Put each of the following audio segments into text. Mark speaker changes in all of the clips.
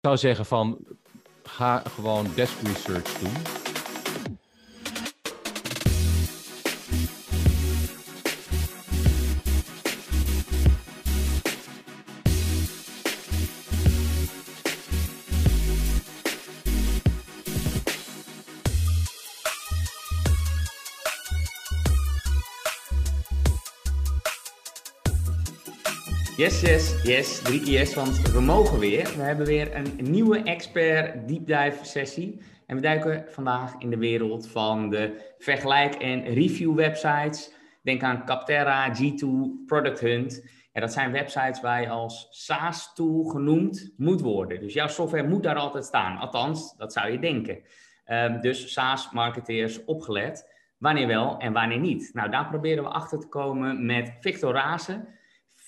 Speaker 1: zou zeggen van ga gewoon desk research doen.
Speaker 2: Yes, yes, yes. Drie yes, want we mogen weer. We hebben weer een nieuwe expert deep dive sessie. En we duiken vandaag in de wereld van de vergelijk- en review websites. Denk aan Capterra, G2, Product Hunt. Ja, dat zijn websites waar je als SaaS-tool genoemd moet worden. Dus jouw software moet daar altijd staan. Althans, dat zou je denken. Um, dus SaaS-marketeers opgelet. Wanneer wel en wanneer niet. Nou, daar proberen we achter te komen met Victor Razen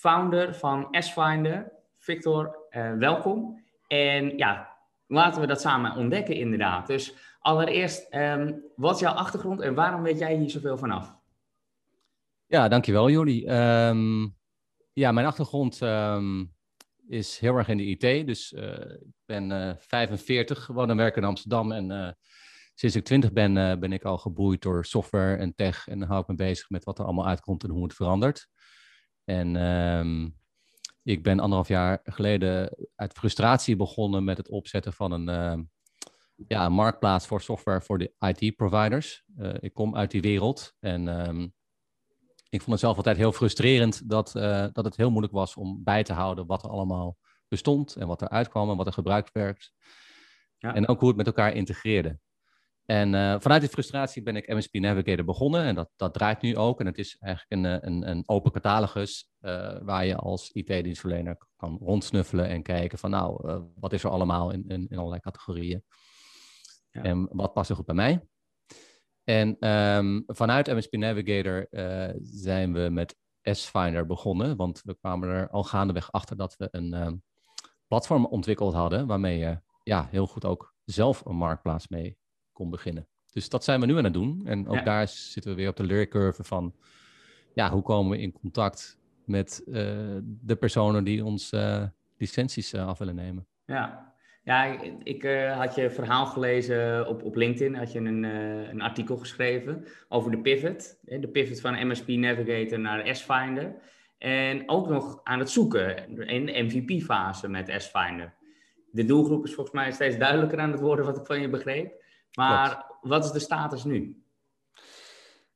Speaker 2: founder van S-Finder. Victor, uh, welkom. En ja, laten we dat samen ontdekken inderdaad. Dus allereerst, um, wat is jouw achtergrond en waarom weet jij hier zoveel vanaf?
Speaker 1: Ja, dankjewel Jordi. Um, ja, mijn achtergrond um, is heel erg in de IT. Dus uh, ik ben uh, 45, woon en werk in Amsterdam. En sinds ik 20 ben, ben ik al geboeid door software en tech. En hou ik me bezig met wat er allemaal uitkomt en hoe het verandert. En um, ik ben anderhalf jaar geleden uit frustratie begonnen met het opzetten van een, uh, ja, een marktplaats voor software voor de IT-providers. Uh, ik kom uit die wereld en um, ik vond het zelf altijd heel frustrerend dat, uh, dat het heel moeilijk was om bij te houden wat er allemaal bestond en wat er uitkwam en wat er gebruikt werd. Ja. En ook hoe het met elkaar integreerde. En uh, vanuit die frustratie ben ik MSP Navigator begonnen en dat, dat draait nu ook. En het is eigenlijk een, een, een open catalogus uh, waar je als IT-dienstverlener kan rondsnuffelen en kijken van nou, uh, wat is er allemaal in, in, in allerlei categorieën. Ja. En wat past er goed bij mij. En um, vanuit MSP Navigator zijn we met S-Finder begonnen, want we kwamen er al gaandeweg achter dat we een um, platform ontwikkeld hadden waarmee je ja, heel goed ook zelf een marktplaats mee kon beginnen. Dus dat zijn we nu aan het doen. En ook ja. daar zitten we weer op de leercurve van, ja, hoe komen we in contact met uh, de personen die ons uh, licenties uh, af willen nemen.
Speaker 2: Ja, ja ik, ik had je verhaal gelezen op, op LinkedIn, had je een, een artikel geschreven over de pivot. De pivot van MSP Navigator naar S-Finder. En ook nog aan het zoeken in de MVP-fase met S-Finder. De doelgroep is volgens mij steeds duidelijker aan het worden, wat ik van je begreep. Maar Klopt. wat is de status nu?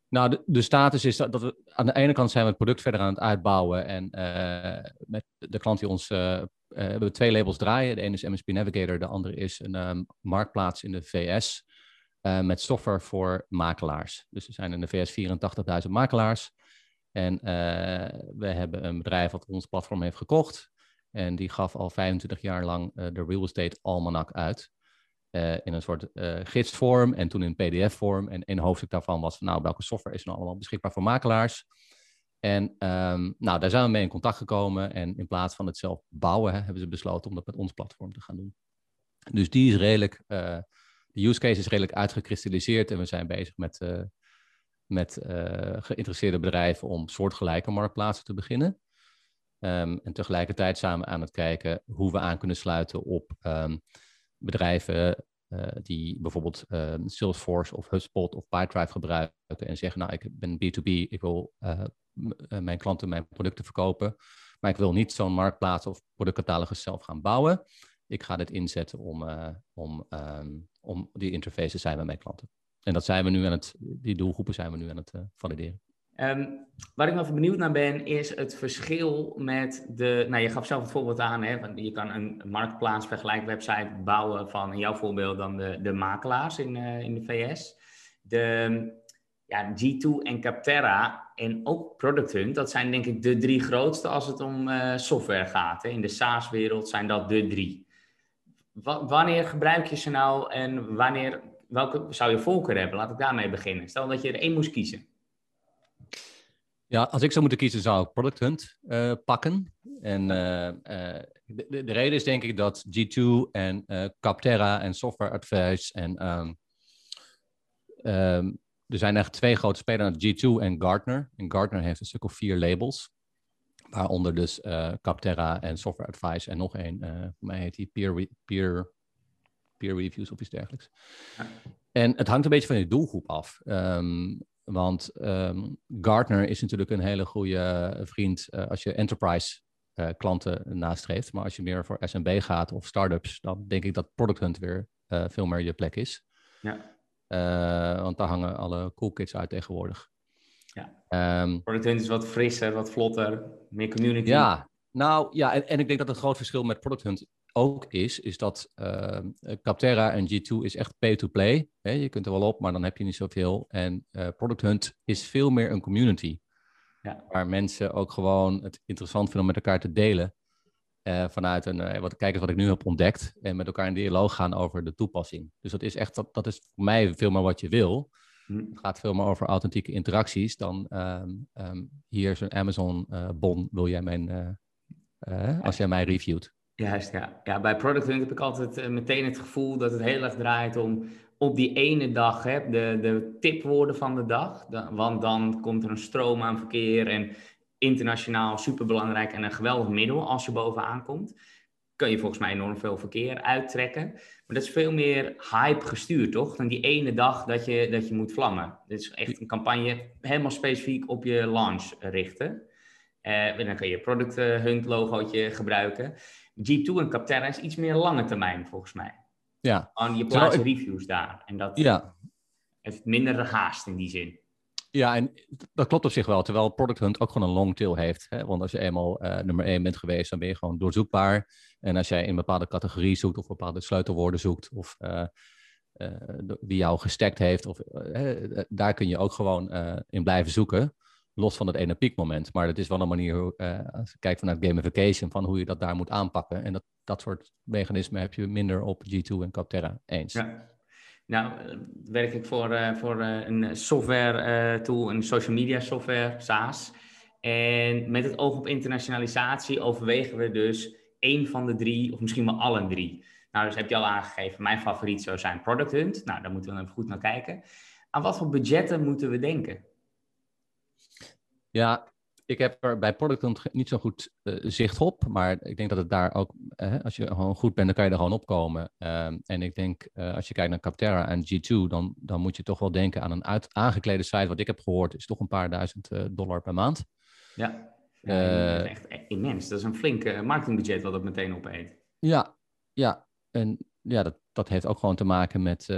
Speaker 1: Nou, de, de, status is dat, we aan de ene kant zijn we het product verder aan het uitbouwen. En uh, met de klant die ons. Uh, uh, we hebben twee labels draaien. De ene is MSP Navigator, de andere is een um, marktplaats in de VS. met software voor makelaars. Dus er zijn in de VS 84.000 makelaars. En we hebben een bedrijf dat ons platform heeft gekocht. En die gaf al 25 jaar lang de Real Estate Almanac uit. Uh, in een soort uh, gidsvorm en toen in pdf-vorm. En een hoofdstuk daarvan was nou, welke software is nou allemaal beschikbaar voor makelaars? En um, nou, daar zijn we mee in contact gekomen. En in plaats van het zelf bouwen, hè, hebben ze besloten om dat met ons platform te gaan doen. Dus die is redelijk, uh, de use case is redelijk uitgekristalliseerd. En we zijn bezig met, met geïnteresseerde bedrijven om soortgelijke marktplaatsen te beginnen. Um, en tegelijkertijd samen aan het kijken hoe we aan kunnen sluiten op... Um, bedrijven uh, die bijvoorbeeld uh, Salesforce of HubSpot of Pipedrive gebruiken en zeggen, nou, ik ben B2B, ik wil uh, mijn klanten mijn producten verkopen, maar ik wil niet zo'n marktplaats of productcatalogus zelf gaan bouwen. Ik ga dit inzetten om, om, um, om die interface te zijn met mijn klanten. En dat zijn we nu aan het, die doelgroepen zijn we nu aan het valideren.
Speaker 2: Um, waar ik nog even benieuwd naar ben, is het verschil met de. Nou, je gaf zelf het voorbeeld aan, hè, je kan een marktplaats website bouwen van in jouw voorbeeld dan de, de makelaars in, uh, in de VS. De ja, G2 en Capterra en ook Product Hunt, dat zijn denk ik de drie grootste als het om uh, software gaat. Hè. In de SaaS-wereld zijn dat de drie. Wanneer gebruik je ze nou en wanneer, welke zou je voorkeur hebben? Laat ik daarmee beginnen. Stel dat je er één moest kiezen.
Speaker 1: Ja, als ik zou moeten kiezen, zou ik Product Hunt uh, pakken. En uh, de, de, reden is denk ik dat G2 en Capterra en Software Advice en um, um, er zijn echt twee grote spelers, G2 en Gartner. En Gartner heeft een stuk of vier labels. Waaronder dus Capterra en Software Advice en nog één, voor mij heet die Peer, peer, peer Reviews of iets dergelijks. En het hangt een beetje van je doelgroep af. Um, want um, Gartner is natuurlijk een hele goede vriend uh, als je enterprise uh, klanten nastreeft. Maar als je meer voor SMB gaat of startups, dan denk ik dat Product Hunt weer uh, veel meer je plek is. Ja. want daar hangen alle cool kids uit tegenwoordig.
Speaker 2: Ja. Um, Product Hunt is wat frisser, wat vlotter, meer community.
Speaker 1: Ja, nou ja, en, en ik denk dat het groot verschil met Product Hunt ook is, is dat uh, Capterra en G2 is echt pay-to-play. Je kunt er wel op, maar dan heb je niet zoveel. En uh, Product Hunt is veel meer een community. Ja. Waar mensen ook gewoon het interessant vinden om met elkaar te delen. Uh, vanuit een, wat, kijk eens wat ik nu heb ontdekt. En met elkaar in dialoog gaan over de toepassing. Dus dat is echt, dat, dat is voor mij veel meer wat je wil. Hm. Het gaat veel meer over authentieke interacties dan um, um, hier is een Amazon-bon, wil jij mijn, als jij mij reviewt.
Speaker 2: Juist, ja. ja. Bij Product Hunt heb ik altijd uh, meteen het gevoel dat het heel erg draait om op die ene dag hè, de, de tipwoorden van de dag. want dan komt er een stroom aan verkeer en internationaal superbelangrijk en een geweldig middel als je bovenaan komt. Kun je volgens mij enorm veel verkeer uittrekken. Maar dat is veel meer hype gestuurd, toch? Dan die ene dag dat je, dat je moet vlammen. Dit is echt een campagne helemaal specifiek op je launch richten. Uh, en dan kun je Product Hunt logootje gebruiken. Jeep 2 en Capterra is iets meer lange termijn, volgens mij. Ja. Gewoon, je plaatst reviews daar. En dat ja. heeft minder haast in die zin.
Speaker 1: Ja, en dat klopt op zich wel. Terwijl Product Hunt ook gewoon een long tail heeft. Hè? Want als je eenmaal uh, nummer 1 bent geweest, dan ben je gewoon doorzoekbaar. En als jij in een bepaalde categorie zoekt of bepaalde sleutelwoorden zoekt, of uh, uh, wie jou gestekt heeft, of, daar kun je ook gewoon in blijven zoeken. Los van het ene piekmoment. Maar het is wel een manier, uh, als je kijkt vanuit gamification, van hoe je dat daar moet aanpakken. En dat, dat soort mechanismen heb je minder op G2 en Capterra eens. Ja.
Speaker 2: Nou, eh, werk ik voor, uh, voor een software tool, een social media software, SaaS. En met het oog op internationalisatie overwegen we dus één van de drie, of misschien wel alle drie. Nou, dus heb je al aangegeven, mijn favoriet zou zijn Product Hunt. Nou, daar moeten we even goed naar kijken. Aan wat voor budgetten moeten we denken?
Speaker 1: Ja, ik heb er bij Product niet zo goed uh, zicht op. Maar ik denk dat het daar ook, uh, als je gewoon goed bent, dan kan je er gewoon opkomen. Uh, en ik denk, uh, als je kijkt naar Capterra en G2, dan, dan moet je toch wel denken aan een uit, aangeklede site. Wat ik heb gehoord, is toch een paar duizend dollar per maand.
Speaker 2: Ja, ja dat is echt immens. Dat is een flink marketingbudget wat dat meteen opeet.
Speaker 1: Ja, ja. En ja, dat, dat heeft ook gewoon te maken met,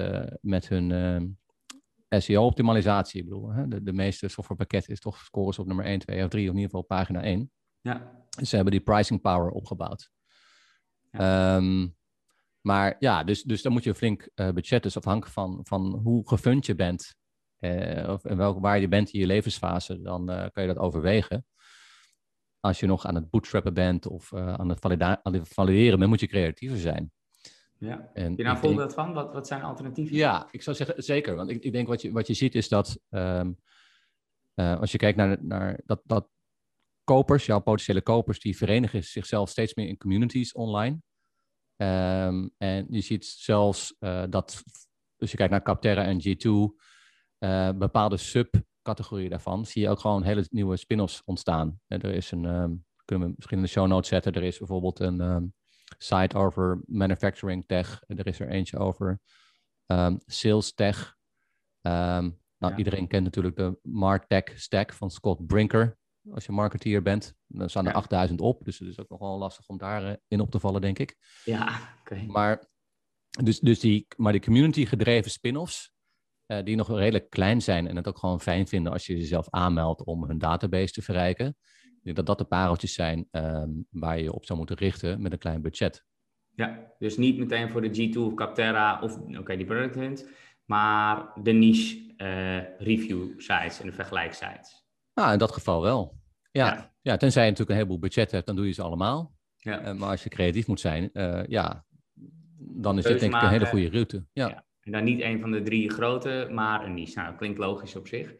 Speaker 1: met hun ehm, SEO-optimalisatie. Ik bedoel, hè, de, de meeste softwarepakketten is toch scores op nummer 1, 2 of 3, of in ieder geval pagina 1. Ja. Dus ze hebben die pricing power opgebouwd. Ja. Um, maar ja, dus, dus dan moet je een flink uh, budget, dus afhankelijk van, van hoe gefund je bent, uh, of en welk, waar je bent in je levensfase, dan uh, kan je dat overwegen. Als je nog aan het bootstrappen bent of aan het valideren bent, moet je creatiever zijn.
Speaker 2: Ja. En Heb je daar een voorbeeld van? Wat, wat zijn alternatieven?
Speaker 1: Ja, ik zou zeggen zeker. Want ik, ik denk wat je, wat je ziet is dat um, uh, als je kijkt naar, naar dat, dat kopers, jouw potentiële kopers, die verenigen zichzelf steeds meer in communities online. Um, en je ziet zelfs uh, dat, als je kijkt naar Capterra en G2, uh, bepaalde subcategorieën daarvan, zie je ook gewoon hele nieuwe spin-offs ontstaan. En er is een, um, kunnen we misschien in de show notes zetten, er is bijvoorbeeld een um, site over manufacturing tech. Er is er eentje over um, sales tech. Um, nou, ja. iedereen kent natuurlijk de Martech stack van Scott Brinker. Als je marketeer bent, dan staan er ja. 8000 op. Dus het is ook nogal lastig om daarin uh, in op te vallen, denk ik.
Speaker 2: Ja, oké. Okay.
Speaker 1: Maar, dus, dus die, maar die community gedreven spin-offs, uh, die nog redelijk klein zijn en het ook gewoon fijn vinden als je jezelf aanmeldt om hun database te verrijken denk dat dat de pareltjes zijn um, waar je op zou moeten richten met een klein budget.
Speaker 2: Ja, dus niet meteen voor de G2 of Capterra of oké, okay, die product hunt, maar de niche uh, review sites en de vergelijksites.
Speaker 1: Nou, in dat geval wel. Ja, ja. ja, tenzij je natuurlijk een heleboel budget hebt, dan doe je ze allemaal. Ja. Uh, maar als je creatief moet zijn, uh, ja, dan is dit denk ik een hele goede route. Ja. ja.
Speaker 2: En dan niet een van de drie grote, maar een niche. Nou, dat klinkt logisch op zich.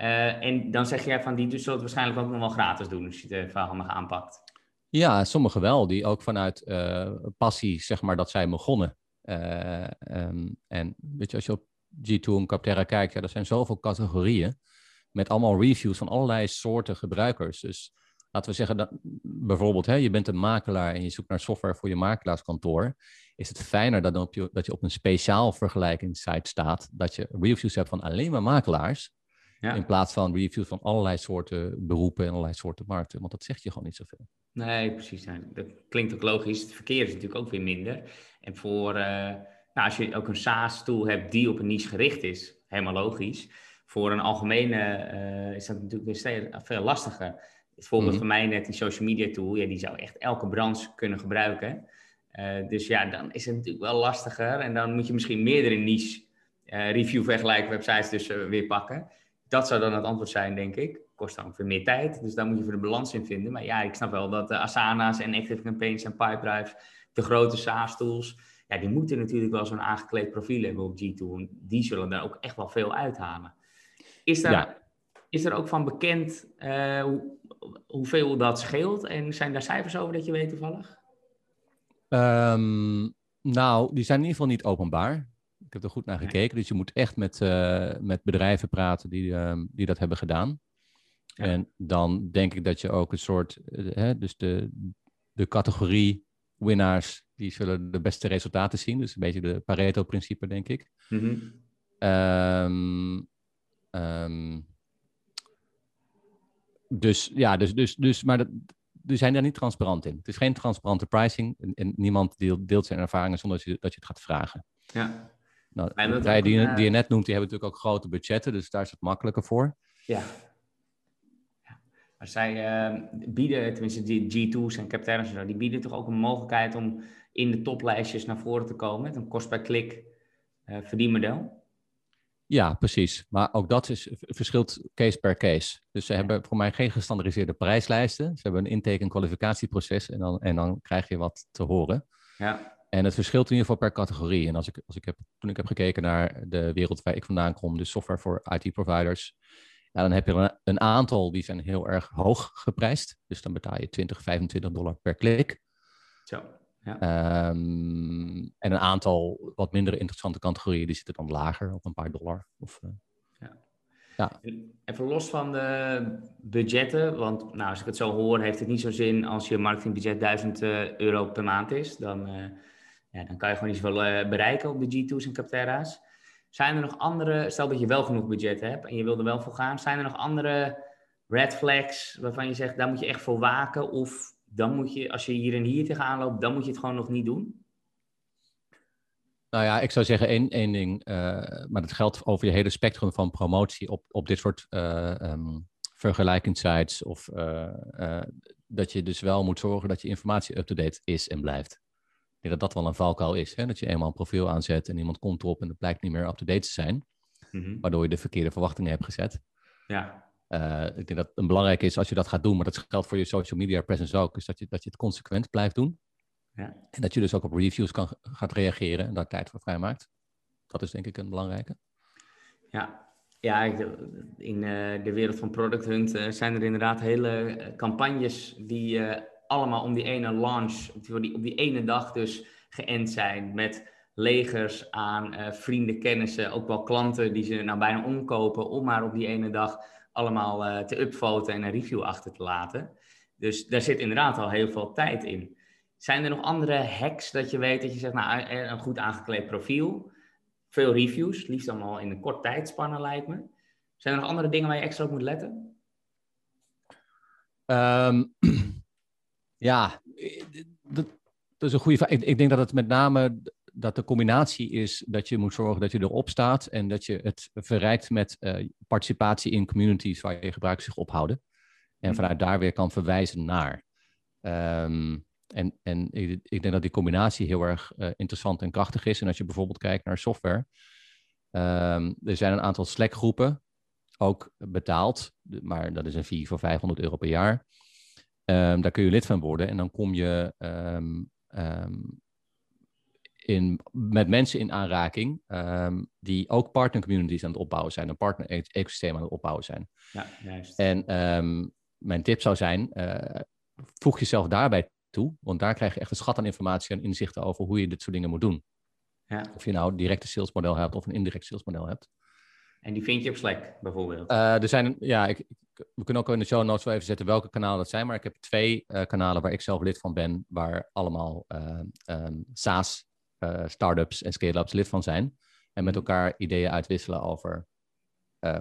Speaker 2: Uh, en dan zeg jij van die dus zult het waarschijnlijk ook nog wel gratis doen als je het even handig aanpakt.
Speaker 1: Ja, sommige wel, die ook vanuit uh, passie, zeg maar, dat zij begonnen. Um, en weet je, als je op G2 en Capterra kijkt, ja, er zijn zoveel categorieën met allemaal reviews van allerlei soorten gebruikers. Dus laten we zeggen, dat, bijvoorbeeld, hè, je bent een makelaar en je zoekt naar software voor je makelaarskantoor. Is het fijner dat, op dat je op een speciaal vergelijkingssite staat, dat je reviews hebt van alleen maar makelaars, ja. in plaats van reviews van allerlei soorten beroepen en allerlei soorten markten, want dat zegt je gewoon niet zoveel.
Speaker 2: Nee, precies. Dat klinkt ook logisch. Het verkeer is natuurlijk ook weer minder. En voor, uh, nou, als je ook een SaaS-tool hebt die op een niche gericht is, helemaal logisch. Voor een algemene uh, is dat natuurlijk weer veel lastiger. Het voorbeeld mm van mij net, die social media tool, ja, die zou echt elke branche kunnen gebruiken. Uh, dus ja, dan is het natuurlijk wel lastiger. En dan moet je misschien meerdere niche uh, review vergelijken websites dus weer pakken. Dat zou dan het antwoord zijn, denk ik. Kost dan ook weer meer tijd. Dus daar moet je voor de balans in vinden. Maar ja, ik snap wel dat Asana's en Active Campaigns en Pipedrive, de grote SaaS-tools, ja, die moeten natuurlijk wel zo'n aangekleed profiel hebben op G2. Die zullen daar ook echt wel veel uithalen. Is daar, is er ook van bekend hoe, hoeveel dat scheelt? En zijn daar cijfers over dat je weet toevallig?
Speaker 1: Um, nou, die zijn in ieder geval niet openbaar. Ik heb er goed naar gekeken. Dus je moet echt met, uh, met bedrijven praten die, uh, die dat hebben gedaan. Ja. En dan denk ik dat je ook een soort, uh, hè, dus de, de categorie winnaars, die zullen de beste resultaten zien. Dus een beetje de Pareto-principe, denk ik. Mm -hmm. um, um, dus ja, dus, dus, dus maar dat, die zijn daar niet transparant in. Het is geen transparante pricing en, en niemand deelt, deelt, zijn ervaringen zonder dat je, dat je het gaat vragen. Ja. Nou, de partijen die, die, je net noemt, die hebben natuurlijk ook grote budgetten, dus daar is het makkelijker voor.
Speaker 2: Ja. ja. Maar zij uh, bieden, tenminste die G2's en Capterras, die bieden toch ook een mogelijkheid om in de toplijstjes naar voren te komen met een kost per klik uh, verdienmodel?
Speaker 1: Ja, precies. Maar ook dat is, verschilt case per case. Dus ze hebben voor mij geen gestandardiseerde prijslijsten. Ze hebben een intake- en kwalificatieproces en dan, en dan krijg je wat te horen. Ja. En het verschilt in ieder geval per categorie. En als ik, als ik heb, toen ik heb gekeken naar de wereld waar ik vandaan kom, dus software voor IT-providers, ja, dan heb je een, een, aantal die zijn heel erg hoog geprijsd. Dus dan betaal je 20, 25 dollar per klik. Zo. Ja. Um, en een aantal wat minder interessante categorieën, die zitten dan lager op een paar dollar. Of, uh,
Speaker 2: ja. ja. Even los van de budgetten, want nou, als ik het zo hoor, heeft het niet zo zin als je marketingbudget 1000 uh, euro per maand is. Dan, uh, ja, dan kan je gewoon niet zoveel bereiken op de G2's en Capterra's. Zijn er nog andere, stel dat je wel genoeg budget hebt en je wil er wel voor gaan, zijn er nog andere red flags waarvan je zegt, daar moet je echt voor waken? Of dan moet je, als je hier en hier tegenaan loopt, dan moet je het gewoon nog niet doen?
Speaker 1: Nou ja, ik zou zeggen één, één ding, uh, maar dat geldt over je hele spectrum van promotie op, op dit soort uh, um, vergelijkingssites. Of dat je dus wel moet zorgen dat je informatie up-to-date is en blijft. Denk dat dat wel een valkuil is. Hè? Dat je eenmaal een profiel aanzet en iemand komt erop en het blijkt niet meer up-to-date te zijn. Mm-hmm. Waardoor je de verkeerde verwachtingen hebt gezet. Ja. Uh, ik denk dat het belangrijk is als je dat gaat doen, maar dat geldt voor je social media presence ook, is dat je, dat je het consequent blijft doen. Ja. En dat je dus ook op reviews kan, gaat reageren en daar tijd voor vrijmaakt. Dat is denk ik een belangrijke.
Speaker 2: Ja, ja in uh, de wereld van Product Hunt uh, zijn er inderdaad hele campagnes die allemaal om die ene launch, op die, op die ene dag dus geënt zijn met legers aan vrienden, kennissen, ook wel klanten die ze nou bijna omkopen om maar op die ene dag allemaal uh, te upvoten en een review achter te laten. Dus daar zit inderdaad al heel veel tijd in. Zijn er nog andere hacks dat je weet dat je zegt, nou, een goed aangekleed profiel, veel reviews, liefst allemaal in een kort tijdspanne lijkt me. Zijn er nog andere dingen waar je extra op moet letten?
Speaker 1: Um, ja, dat, dat, is een goede vraag. Ik, ik denk dat het met name dat de combinatie is dat je moet zorgen dat je erop staat en dat je het verrijkt met uh, participatie in communities waar je gebruikers zich ophouden. En mhm. vanuit daar weer kan verwijzen naar. Um, en en ik, ik, denk dat die combinatie heel erg uh, interessant en krachtig is. En als je bijvoorbeeld kijkt naar software, um, er zijn een aantal Slack-groepen, ook betaald, maar dat is een fee voor 500 euro per jaar. Um, daar kun je lid van worden en dan kom je um, in, met mensen in aanraking die ook partnercommunities aan het opbouwen zijn, een partner-ecosysteem aan het opbouwen zijn. Ja, juist. En mijn tip zou zijn, uh, voeg jezelf daarbij toe, want daar krijg je echt een schat aan informatie en inzichten over hoe je dit soort dingen moet doen. Ja. Of je nou direct een salesmodel hebt of een indirect salesmodel hebt.
Speaker 2: En die vind je op Slack bijvoorbeeld?
Speaker 1: Uh, er zijn, ja, ik, we kunnen ook in de show notes wel even zetten welke kanalen dat zijn. Maar ik heb twee uh, kanalen waar ik zelf lid van ben, waar allemaal uh, um, SaaS, startups en scale-ups lid van zijn. En met elkaar ideeën uitwisselen over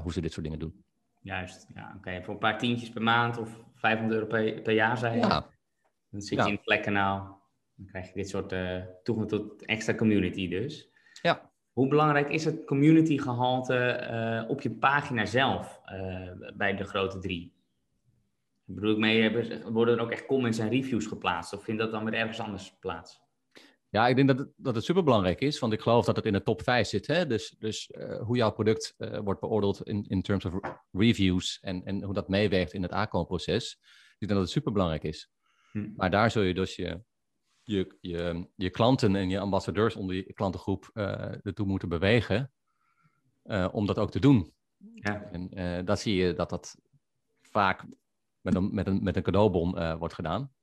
Speaker 1: hoe ze dit soort dingen doen.
Speaker 2: Juist, ja, oké. Voor een paar tientjes per maand of 500 euro per, per jaar, zei je?
Speaker 1: Ja.
Speaker 2: Dan zit je in het Slack-kanaal. Dan krijg je dit soort toegang tot extra community dus.
Speaker 1: Ja.
Speaker 2: Hoe belangrijk is het community gehalte uh, op je pagina zelf uh, bij de grote drie? Ik bedoel ik mee, worden er ook echt comments en reviews geplaatst? Of vindt dat dan weer ergens anders plaats?
Speaker 1: Ja, ik denk dat het, dat het superbelangrijk is, want ik geloof dat het in de top 5 zit. Hè? Dus, dus uh, hoe jouw product wordt beoordeeld in, in terms of reviews en, en hoe dat meewerkt in het aankoopproces. Ik denk dat het superbelangrijk is. Hm. Maar daar zul je dus je je, je, je klanten en je ambassadeurs onder je klantengroep uh, ertoe moeten bewegen uh, om dat ook te doen.
Speaker 2: Ja.
Speaker 1: En uh, dan zie je dat dat vaak met een, met een, met een cadeaubon wordt gedaan.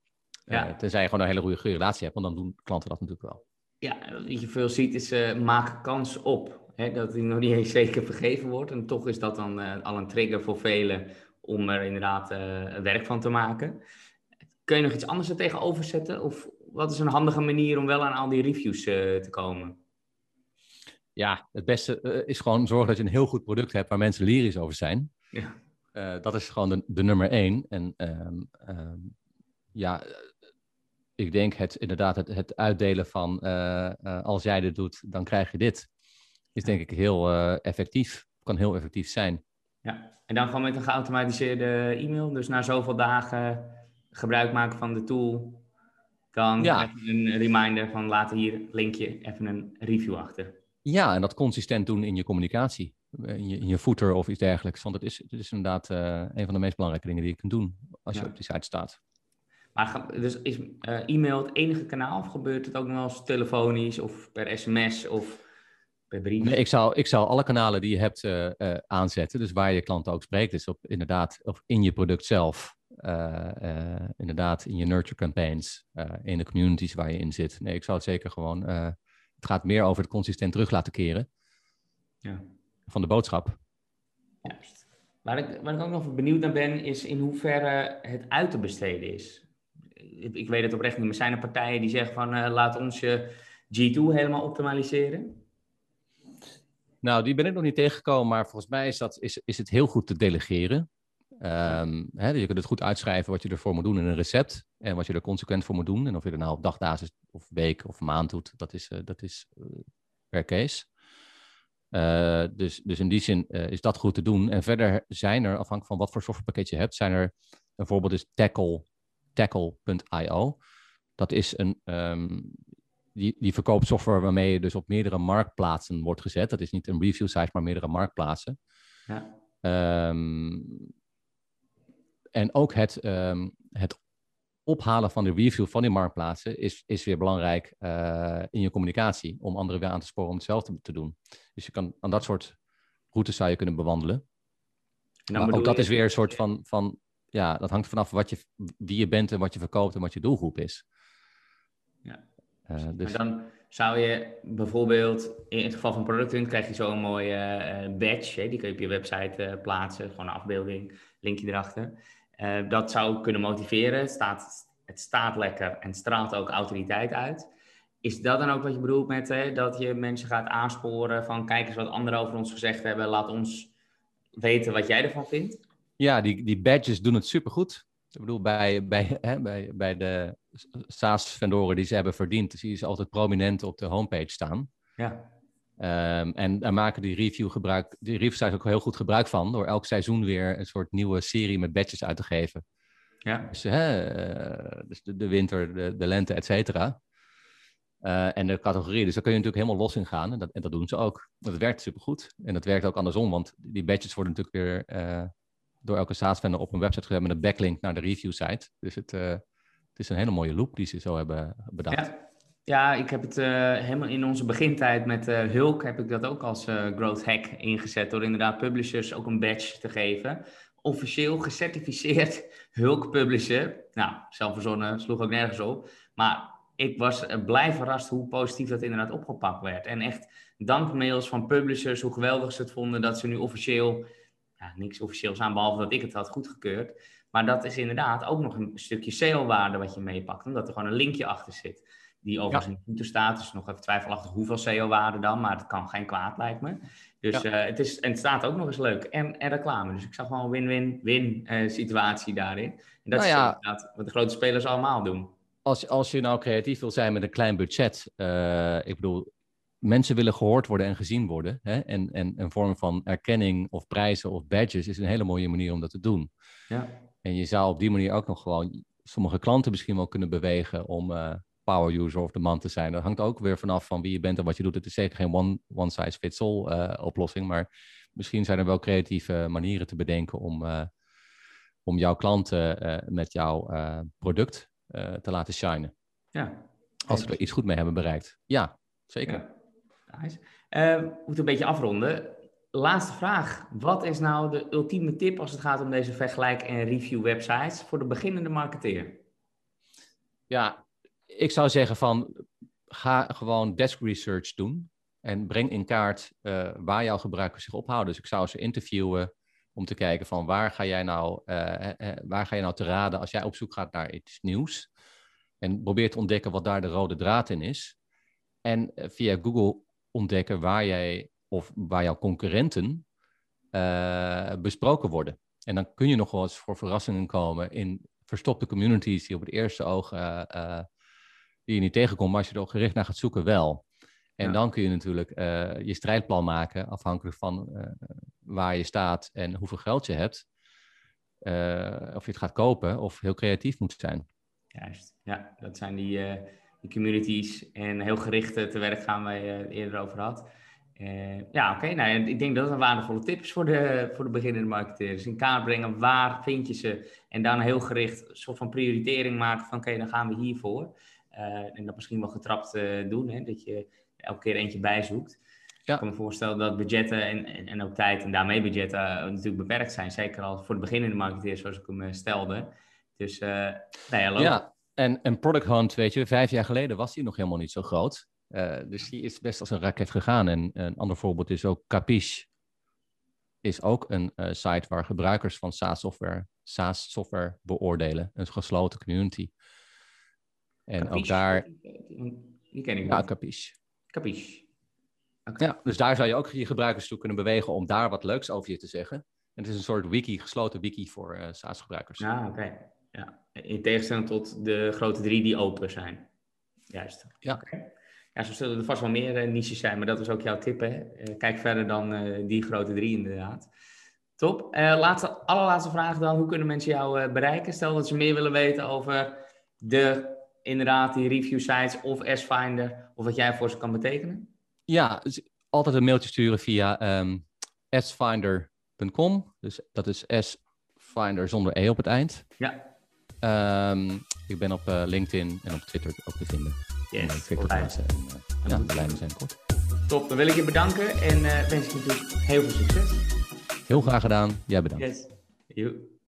Speaker 2: Ja.
Speaker 1: tenzij je gewoon een hele goede relatie hebt, want dan doen klanten dat natuurlijk wel.
Speaker 2: Ja, wat je veel ziet is maak kans op. Hè, dat die nog niet eens zeker vergeven wordt. En toch is dat dan al een trigger voor velen om er inderdaad werk van te maken. Kun je nog iets anders er tegenover zetten? Of wat is een handige manier om wel aan al die reviews uh, te komen?
Speaker 1: Ja, het beste uh, is gewoon zorgen dat je een heel goed product hebt waar mensen lyrisch over zijn.
Speaker 2: Ja.
Speaker 1: Uh, dat is gewoon de, de nummer één. En um, um, ja, ik denk het, inderdaad het, het uitdelen van als jij dit doet, dan krijg je dit. Is denk ik heel effectief. Kan heel effectief zijn.
Speaker 2: Ja, en dan gewoon met een geautomatiseerde e-mail. Dus na zoveel dagen gebruik maken van de tool dan
Speaker 1: Ja.
Speaker 2: even een reminder van laat hier linkje even een review achter.
Speaker 1: Ja, en dat consistent doen in je communicatie. In je, in je footer of iets dergelijks. Want het is, het is inderdaad eh, een van de meest belangrijke dingen die je kunt doen als je op die site staat.
Speaker 2: Maar dus is eh, e-mail het enige kanaal of gebeurt het ook nog wel eens telefonisch of per sms of per brief?
Speaker 1: Nee, ik zou, ik zou alle kanalen die je hebt eh, aanzetten. Dus waar je klanten ook spreekt. Dus op, inderdaad, of in je product zelf. Eh, eh, inderdaad, in je nurture campaigns. eh, in de communities waar je in zit. Nee, ik zou het zeker gewoon... het gaat meer over het consistent terug laten keren
Speaker 2: Ja.
Speaker 1: van de boodschap.
Speaker 2: Juist. Waar ik, waar ik ook nog benieuwd naar ben, is in hoeverre het uit te besteden is. Ik, weet het oprecht niet, maar zijn er partijen die zeggen van laat ons je G2 helemaal optimaliseren?
Speaker 1: Nou, die ben ik nog niet tegengekomen, maar volgens mij is, dat, is, is het heel goed te delegeren. Ehm, hè, je kunt het goed uitschrijven wat je ervoor moet doen in een recept en wat je er consequent voor moet doen. En of je er nou op dagbasis of week of maand doet, dat is, eh, dat is eh, per case. Eh, dus, dus in die zin is dat goed te doen. En verder zijn er, afhankelijk van wat voor softwarepakket je hebt, zijn er een voorbeeld is Tackle, tackle.io. Dat is een, ehm, die, die verkoopt software waarmee je dus op meerdere marktplaatsen wordt gezet. Dat is niet een review site, maar meerdere marktplaatsen.
Speaker 2: Ja.
Speaker 1: Ehm, en ook het, ehm, het ophalen van de review van die marktplaatsen is, is weer belangrijk eh, in je communicatie. Om anderen weer aan te sporen om hetzelfde te doen. Dus je kan aan dat soort routes zou je kunnen bewandelen.
Speaker 2: En dan
Speaker 1: Maar ook dat
Speaker 2: je-
Speaker 1: is weer een soort van, van ja, dat hangt vanaf wat je, wie je bent en wat je verkoopt en wat je doelgroep is.
Speaker 2: Ja.
Speaker 1: Eh, dus,
Speaker 2: Maar dan zou je bijvoorbeeld, in het geval van producthunt krijg je zo'n mooie eh, badge. Hè? Die kun je op je website plaatsen. Gewoon een afbeelding, linkje erachter. Eh, dat zou kunnen motiveren. Staat, het staat lekker en straalt ook autoriteit uit. Is dat dan ook wat je bedoelt met hè, dat je mensen gaat aansporen van kijk eens wat anderen over ons gezegd hebben. Laat ons weten wat jij ervan vindt.
Speaker 1: Ja, die, die badges doen het supergoed. Ik bedoel, bij, bij, hè, bij, bij de SaaS-vendoren die ze hebben verdiend, zie je ze altijd prominent op de homepage staan.
Speaker 2: Ja,
Speaker 1: Ehm, en daar maken die review gebruik, die review sites ook heel goed gebruik van, door elk seizoen weer een soort nieuwe serie met badges uit te geven.
Speaker 2: ja.
Speaker 1: Dus, hè, eh, dus de, de winter, de, de lente, et cetera. Eh, en de categorieën. Dus daar kun je natuurlijk helemaal los in gaan. En dat, en dat doen ze ook. Dat werkt supergoed. En dat werkt ook andersom, want die badges worden natuurlijk weer eh, door elke SaaS-vendor op een website gezet met een backlink naar de review site. Dus het, het is een hele mooie loop die ze zo hebben bedacht.
Speaker 2: Ja. Ja, ik heb het eh, helemaal in onze begintijd met eh, Hulk heb ik dat ook als eh, growth hack ingezet door inderdaad publishers ook een badge te geven. Officieel gecertificeerd Hulk publisher. Nou, zelf verzonnen, sloeg ook nergens op. Maar ik was blij verrast hoe positief dat inderdaad opgepakt werd. En echt dankmails van publishers, hoe geweldig ze het vonden dat ze nu officieel, ja, niks officieels aan, behalve dat ik het had goedgekeurd. Maar dat is inderdaad ook nog een stukje salewaarde wat je meepakt, omdat er gewoon een linkje achter zit. Die overigens ja. in staat, dus nog even twijfelachtig hoeveel SEO-waarde dan, maar het kan geen kwaad, lijkt me. Dus uh, het, is, en het staat ook nog eens leuk. En, en reclame. Dus ik zag wel een win-win-win uh, situatie daarin. En dat nou is inderdaad wat de grote spelers allemaal doen.
Speaker 1: Als, als je nou creatief wil zijn met een klein budget, uh, ik bedoel, mensen willen gehoord worden en gezien worden. Hè? En, en een vorm van erkenning of prijzen of badges is een hele mooie manier om dat te doen. Ja. En je zou op die manier ook nog gewoon sommige klanten misschien wel kunnen bewegen om uh, power user of de man te zijn. Dat hangt ook weer vanaf van wie je bent en wat je doet. Het is zeker geen one, one size fits all uh, oplossing, maar misschien zijn er wel creatieve manieren te bedenken om, uh, om jouw klanten met jouw product te laten shinen. Ja. Als ze er iets goed mee hebben bereikt. Ja, zeker. Ja.
Speaker 2: Nice. we moeten een beetje afronden laatste vraag. Wat is nou de ultieme tip als het gaat om deze vergelijk- en review-websites voor de beginnende marketeer?
Speaker 1: Ja, ik zou zeggen van ga gewoon desk research doen en breng in kaart uh, waar jouw gebruikers zich ophouden. Dus ik zou ze interviewen om te kijken van waar ga jij nou, uh, waar ga je nou te raden als jij op zoek gaat naar iets nieuws. En probeer te ontdekken wat daar de rode draad in is. En via Google ontdekken waar jij of waar jouw concurrenten besproken worden. En dan kun je nog wel eens voor verrassingen komen in verstopte communities die op het eerste oog die je niet tegenkomt, maar als je er ook gericht naar gaat zoeken wel. En dan kun je natuurlijk je strijdplan maken afhankelijk van waar je staat en hoeveel geld je hebt. of je het gaat kopen of heel creatief moet zijn.
Speaker 2: Juist, ja, dat zijn die, die communities en heel gericht te werk gaan waar je eerder over had. Ja, oké. Nou, ik denk dat het een waardevolle tip is voor de, voor de beginnende marketeers. In kaart brengen, waar vind je ze? En dan heel gericht een soort van prioritering maken van, oké, dan gaan we hiervoor. Uh, en dat misschien wel getrapt uh, doen, hè, dat je elke keer eentje bijzoekt. Ja. Ik kan me voorstellen dat budgetten en, en, en, ook tijd en daarmee budgetten natuurlijk beperkt zijn. Zeker al voor de beginnende marketeers, zoals ik hem stelde. Dus, nou
Speaker 1: ja, ja, en, en Product Hunt, weet je, vijf jaar geleden was die nog helemaal niet zo groot. Uh, dus die is best als een raket gegaan. En een ander voorbeeld is ook Capiche. Is ook een uh, site waar gebruikers van SaaS-software SaaS software beoordelen. Een gesloten community. En Capiche, ook daar...
Speaker 2: Die ken ik
Speaker 1: Ja, Capiche.
Speaker 2: Capiche.
Speaker 1: Okay. Ja, dus daar zou je ook je gebruikers toe kunnen bewegen om daar wat leuks over je te zeggen. En het is een soort wiki, gesloten wiki voor uh, SaaS-gebruikers.
Speaker 2: Ah, oké. Ja. In tegenstelling tot de grote drie die open zijn. Juist.
Speaker 1: Ja. Okay.
Speaker 2: Ja, zo zullen er vast wel meer uh, niches zijn, maar dat was ook jouw tip. Hè? Uh, kijk verder dan uh, die grote drie, inderdaad. Top. laatste, allerlaatste vraag dan. Hoe kunnen mensen jou bereiken? Stel dat ze meer willen weten over de, inderdaad, die review sites of S-Finder, of wat jij voor ze kan betekenen.
Speaker 1: Ja, dus altijd een mailtje sturen via um, sfinder.com. Dus dat is S-Finder zonder E op het eind.
Speaker 2: Ja.
Speaker 1: Um, ik ben op LinkedIn en op Twitter ook te vinden.
Speaker 2: Yes,
Speaker 1: en, uh, ja, de lijnen zijn kort.
Speaker 2: Top, dan wil ik je bedanken en uh, wens ik je natuurlijk heel veel succes.
Speaker 1: Heel graag gedaan. Jij bedankt.
Speaker 2: Yes. You.